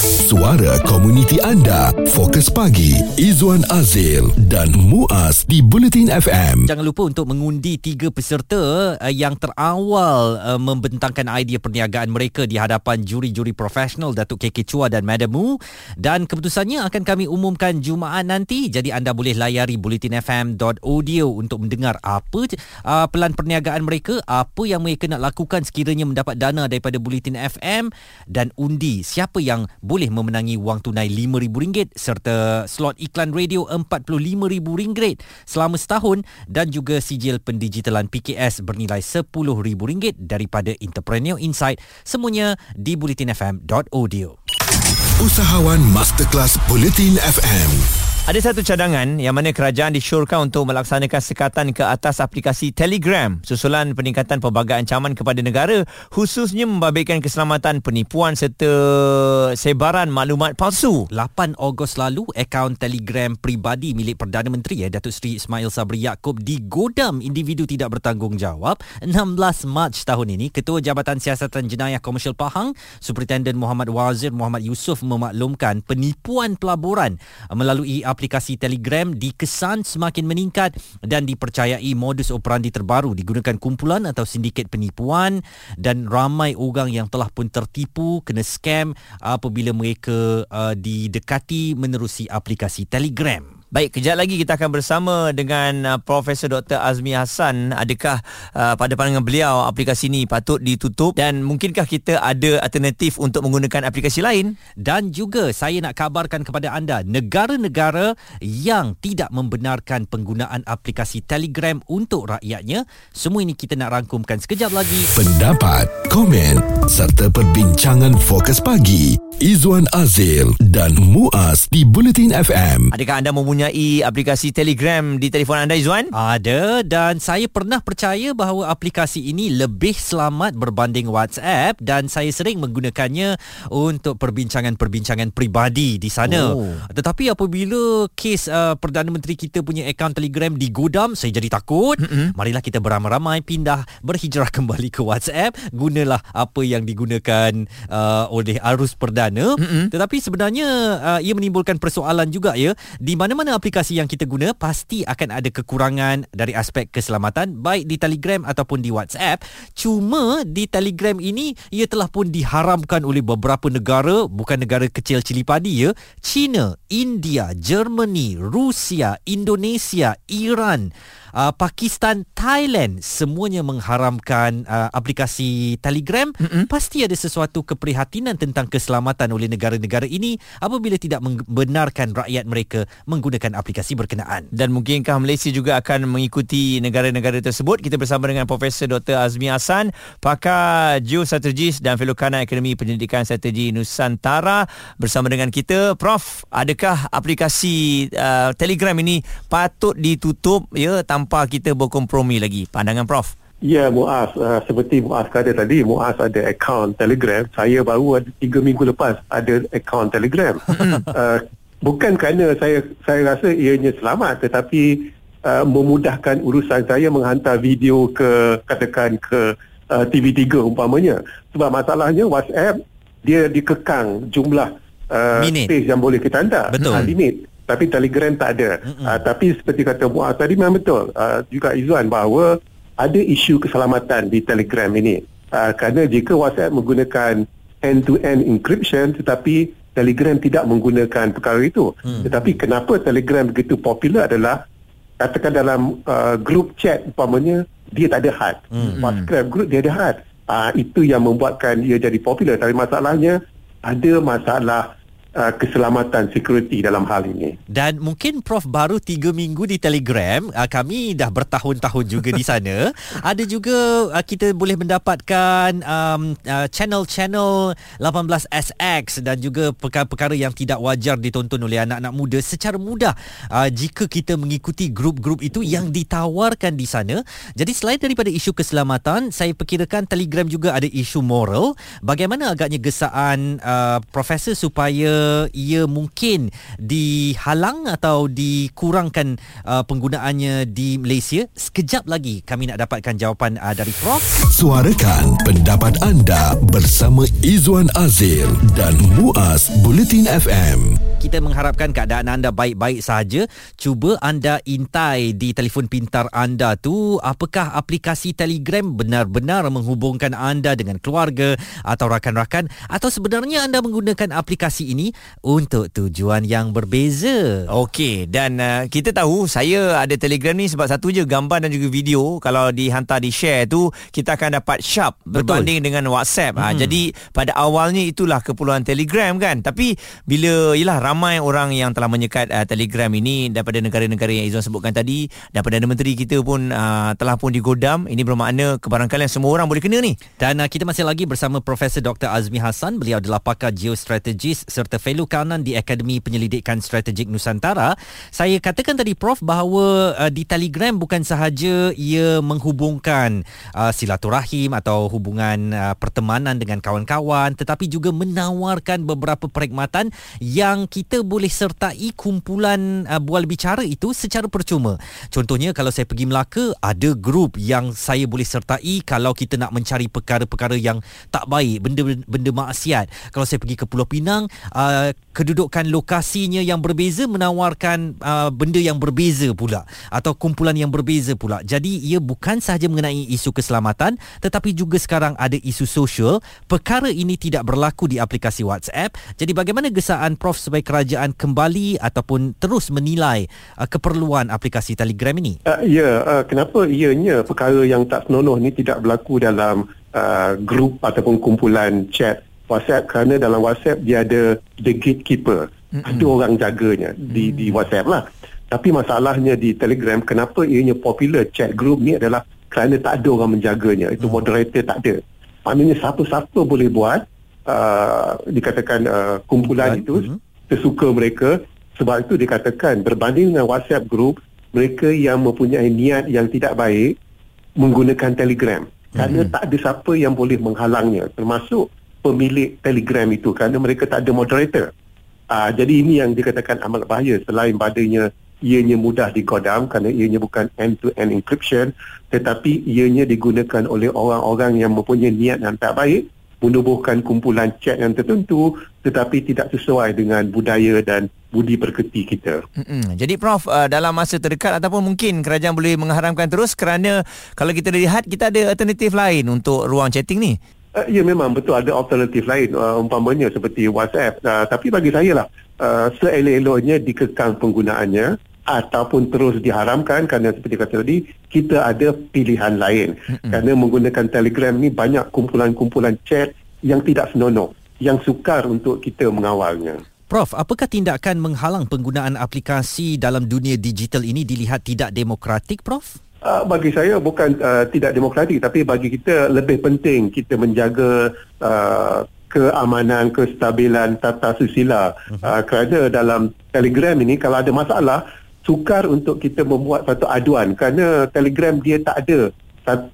Suara komuniti anda. Fokus pagi. Izwan Azil dan Muaz di Bulletin FM. Jangan lupa untuk mengundi tiga peserta uh, yang terawal uh, membentangkan idea perniagaan mereka di hadapan juri-juri profesional Datuk KK Chua dan Madam Mu dan keputusannya akan kami umumkan Jumaat nanti jadi anda boleh layari bulletinfm.audio untuk mendengar apa uh, pelan perniagaan mereka apa yang mereka nak lakukan sekiranya mendapat dana daripada Bulletin FM dan undi siapa yang boleh memenangi wang tunai RM5,000 serta slot iklan radio RM45,000 selama setahun dan juga sijil pendigitalan PKS bernilai RM10,000 daripada Entrepreneur Insight semuanya di bulletinfm.audio. Usahawan Masterclass Bulletin FM. Ada satu cadangan yang mana kerajaan disyorkan untuk melaksanakan sekatan ke atas aplikasi Telegram susulan peningkatan pelbagai ancaman kepada negara khususnya membabitkan keselamatan penipuan serta sebaran maklumat palsu. 8 Ogos lalu, akaun Telegram pribadi milik Perdana Menteri ya, Datuk Seri Ismail Sabri Yaakob digodam individu tidak bertanggungjawab. 16 Mac tahun ini, Ketua Jabatan Siasatan Jenayah Komersial Pahang, Superintendent Muhammad Wazir Muhammad Yusof memaklumkan penipuan pelaburan melalui aplikasi Telegram dikesan semakin meningkat dan dipercayai modus operandi terbaru digunakan kumpulan atau sindiket penipuan dan ramai orang yang telah pun tertipu kena scam apabila mereka uh, didekati menerusi aplikasi Telegram. Baik, kejap lagi kita akan bersama dengan uh, Profesor Dr. Azmi Hassan. Adakah uh, pada pandangan beliau aplikasi ini patut ditutup dan mungkinkah kita ada alternatif untuk menggunakan aplikasi lain? Dan juga saya nak kabarkan kepada anda negara-negara yang tidak membenarkan penggunaan aplikasi Telegram untuk rakyatnya. Semua ini kita nak rangkumkan sekejap lagi. Pendapat, komen serta perbincangan fokus pagi. Izwan Azil dan Muaz di Bulletin FM. Adakah anda mempunyai aplikasi Telegram di telefon anda Izwan? Ada dan saya pernah percaya bahawa aplikasi ini lebih selamat berbanding WhatsApp dan saya sering menggunakannya untuk perbincangan-perbincangan peribadi di sana. Oh. Tetapi apabila kes uh, Perdana Menteri kita punya akaun Telegram digodam, saya jadi takut. Mm-hmm. Marilah kita beramai-ramai pindah berhijrah kembali ke WhatsApp. Gunalah apa yang digunakan uh, oleh arus perdana. Mm-hmm. Tetapi sebenarnya uh, ia menimbulkan persoalan juga ya. Di mana-mana aplikasi yang kita guna pasti akan ada kekurangan dari aspek keselamatan baik di Telegram ataupun di WhatsApp. Cuma di Telegram ini ia telah pun diharamkan oleh beberapa negara, bukan negara kecil cili padi ya. China, India, Germany, Rusia, Indonesia, Iran uh, Pakistan, Thailand semuanya mengharamkan uh, aplikasi Telegram. Mm-hmm. Pasti ada sesuatu keprihatinan tentang keselamatan oleh negara-negara ini apabila tidak membenarkan rakyat mereka menggunakan aplikasi berkenaan. Dan mungkinkah Malaysia juga akan mengikuti negara-negara tersebut? Kita bersama dengan Profesor Dr. Azmi Hassan, pakar geostrategis dan fellow kanan Akademi Pendidikan Strategi Nusantara bersama dengan kita. Prof, adakah aplikasi uh, Telegram ini patut ditutup ya tanpa kita berkompromi lagi? Pandangan Prof. Ya Muaz, uh, seperti Muaz kata tadi, Muaz ada akaun Telegram. Saya baru ada tiga minggu lepas ada akaun Telegram. uh, bukan kerana saya saya rasa ianya selamat tetapi uh, memudahkan urusan saya menghantar video ke katakan ke uh, TV3 umpamanya. Sebab masalahnya WhatsApp dia dikekang jumlah uh, space yang boleh kita hantar. Betul. Uh, limit tapi Telegram tak ada. Uh, tapi seperti kata Muaz tadi memang betul. Uh, juga Izzuan bahawa ada isu keselamatan di Telegram ini. Uh, kerana jika WhatsApp menggunakan end-to-end encryption tetapi Telegram tidak menggunakan perkara itu. Hmm. Tetapi kenapa Telegram begitu popular adalah katakan dalam uh, group chat umpamanya dia tak ada had. Hmm. WhatsApp group dia ada had. Uh, itu yang membuatkan ia jadi popular. Tapi masalahnya ada masalah uh, keselamatan security dalam hal ini. Dan mungkin Prof baru 3 minggu di Telegram, uh, kami dah bertahun-tahun juga di sana. Ada juga uh, kita boleh mendapatkan um, uh, channel-channel 18SX dan juga perkara-perkara yang tidak wajar ditonton oleh anak-anak muda secara mudah uh, jika kita mengikuti grup-grup itu yang ditawarkan di sana. Jadi selain daripada isu keselamatan, saya perkirakan Telegram juga ada isu moral. Bagaimana agaknya gesaan uh, profesor supaya ia mungkin dihalang atau dikurangkan uh, penggunaannya di Malaysia? Sekejap lagi kami nak dapatkan jawapan uh, dari Prof. Suarakan pendapat anda bersama Izwan Azil dan Muaz Bulletin FM. Kita mengharapkan keadaan anda baik-baik saja. Cuba anda intai di telefon pintar anda tu apakah aplikasi Telegram benar-benar menghubungkan anda dengan keluarga atau rakan-rakan atau sebenarnya anda menggunakan aplikasi ini untuk tujuan yang berbeza. Okey dan uh, kita tahu saya ada Telegram ni sebab satu je gambar dan juga video kalau dihantar di share tu kita akan dapat sharp berbanding dengan WhatsApp. Hmm. Ha jadi pada awalnya itulah keperluan Telegram kan. Tapi bila yalah ramai orang yang telah menyekat uh, Telegram ini daripada negara-negara yang Izwan sebutkan tadi dan Perdana Menteri kita pun uh, telah pun digodam. Ini bermakna kebarangkalian semua orang boleh kena ni. Dan uh, kita masih lagi bersama Profesor Dr. Azmi Hassan. Beliau adalah pakar geostrategis serta fellow kanan di Akademi Penyelidikan Strategik Nusantara. Saya katakan tadi Prof bahawa uh, di Telegram bukan sahaja ia menghubungkan uh, silaturahim atau hubungan uh, pertemanan dengan kawan-kawan tetapi juga menawarkan beberapa perkhidmatan yang kita boleh sertai kumpulan uh, bual bicara itu secara percuma. Contohnya kalau saya pergi Melaka ada grup yang saya boleh sertai kalau kita nak mencari perkara-perkara yang tak baik, benda-benda maksiat. Kalau saya pergi ke Pulau Pinang, uh, kedudukan lokasinya yang berbeza menawarkan uh, benda yang berbeza pula atau kumpulan yang berbeza pula. Jadi ia bukan sahaja mengenai isu keselamatan tetapi juga sekarang ada isu sosial. Perkara ini tidak berlaku di aplikasi WhatsApp. Jadi bagaimana gesaan Prof supaya kerajaan kembali ataupun terus menilai uh, keperluan aplikasi Telegram ini? Uh, ya, uh, kenapa ianya perkara yang tak senonoh ni tidak berlaku dalam uh, grup ataupun kumpulan chat WhatsApp kerana dalam WhatsApp dia ada the gatekeeper. Mm-hmm. Ada orang jaganya di mm. di WhatsApp lah. Tapi masalahnya di Telegram kenapa ianya popular chat group ni adalah kerana tak ada orang menjaganya. Itu mm. moderator tak ada. Maknanya siapa-siapa boleh buat uh, dikatakan uh, kumpulan Kumpulan. itu mm-hmm. Sesuka mereka. Sebab itu dikatakan berbanding dengan WhatsApp group mereka yang mempunyai niat yang tidak baik menggunakan Telegram. Kerana mm-hmm. tak ada siapa yang boleh menghalangnya. Termasuk pemilik Telegram itu. Kerana mereka tak ada moderator. Uh, jadi ini yang dikatakan amat bahaya. Selain padanya ianya mudah digodam kerana ianya bukan end-to-end encryption tetapi ianya digunakan oleh orang-orang yang mempunyai niat yang tak baik menubuhkan kumpulan chat yang tertentu tetapi tidak sesuai dengan budaya dan budi perketi kita. Mm-mm. Jadi Prof, uh, dalam masa terdekat ataupun mungkin kerajaan boleh mengharamkan terus kerana kalau kita lihat kita ada alternatif lain untuk ruang chatting ni. Uh, ya memang betul ada alternatif lain uh, umpamanya seperti WhatsApp uh, tapi bagi saya lah uh, seelok-eloknya dikekang penggunaannya ataupun terus diharamkan kerana seperti kata tadi kita ada pilihan lain mm-hmm. kerana menggunakan Telegram ni banyak kumpulan-kumpulan chat yang tidak senonoh yang sukar untuk kita mengawalnya. Prof, apakah tindakan menghalang penggunaan aplikasi dalam dunia digital ini dilihat tidak demokratik, Prof? Uh, bagi saya bukan uh, tidak demokratik tapi bagi kita lebih penting kita menjaga uh, keamanan, kestabilan tata susila uh, uh kerana dalam Telegram ini kalau ada masalah sukar untuk kita membuat satu aduan kerana Telegram dia tak ada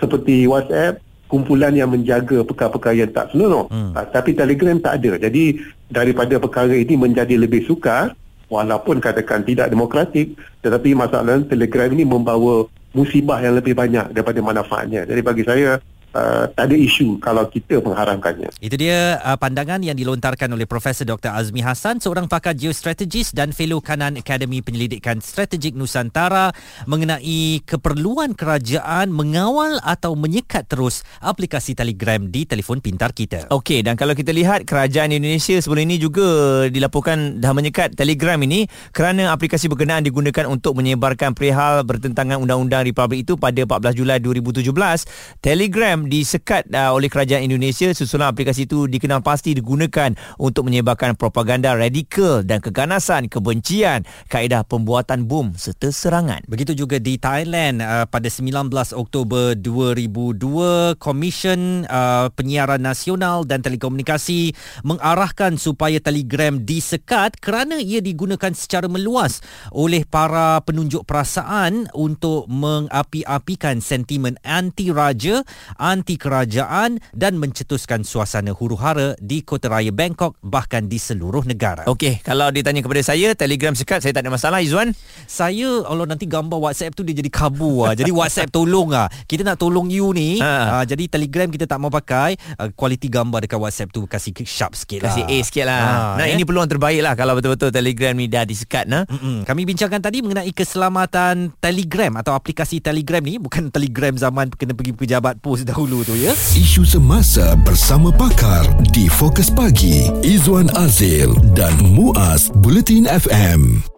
seperti WhatsApp kumpulan yang menjaga perkara-perkara yang tak senonoh. Hmm. Tapi Telegram tak ada. Jadi daripada perkara ini menjadi lebih sukar walaupun katakan tidak demokratik tetapi masalah Telegram ini membawa musibah yang lebih banyak daripada manfaatnya. Jadi bagi saya uh, tak ada isu kalau kita mengharamkannya. Itu dia uh, pandangan yang dilontarkan oleh Profesor Dr. Azmi Hassan, seorang pakar geostrategis dan fellow kanan Akademi Penyelidikan Strategik Nusantara mengenai keperluan kerajaan mengawal atau menyekat terus aplikasi Telegram di telefon pintar kita. Okey, dan kalau kita lihat kerajaan Indonesia sebelum ini juga dilaporkan dah menyekat Telegram ini kerana aplikasi berkenaan digunakan untuk menyebarkan perihal bertentangan undang-undang Republik itu pada 14 Julai 2017. Telegram disekat uh, oleh kerajaan Indonesia susulan aplikasi itu dikenal pasti digunakan untuk menyebarkan propaganda radikal dan keganasan kebencian kaedah pembuatan bom serta serangan. Begitu juga di Thailand uh, pada 19 Oktober 2002 Komisen uh, Penyiaran Nasional dan Telekomunikasi mengarahkan supaya Telegram disekat kerana ia digunakan secara meluas oleh para penunjuk perasaan untuk mengapi-apikan sentimen anti raja anti kerajaan dan mencetuskan suasana huru-hara di kota raya Bangkok bahkan di seluruh negara. Okey, kalau ditanya kepada saya, Telegram sekat saya tak ada masalah Izwan. Saya kalau nanti gambar WhatsApp tu dia jadi kabur ah. Jadi WhatsApp tolong ah. Kita nak tolong you ni. Ha. Ah, jadi Telegram kita tak mau pakai. Ah, kualiti gambar dekat WhatsApp tu kasih sharp sikit lah. Kasih A sikit lah. Ha, nah, eh. ini peluang terbaik lah kalau betul-betul Telegram ni dah disekat. Nah. Mm-mm. Kami bincangkan tadi mengenai keselamatan Telegram atau aplikasi Telegram ni bukan Telegram zaman kena pergi pejabat pos dahulu tu ya. Isu semasa bersama pakar di Fokus Pagi Izwan Azil dan Muaz Bulletin FM.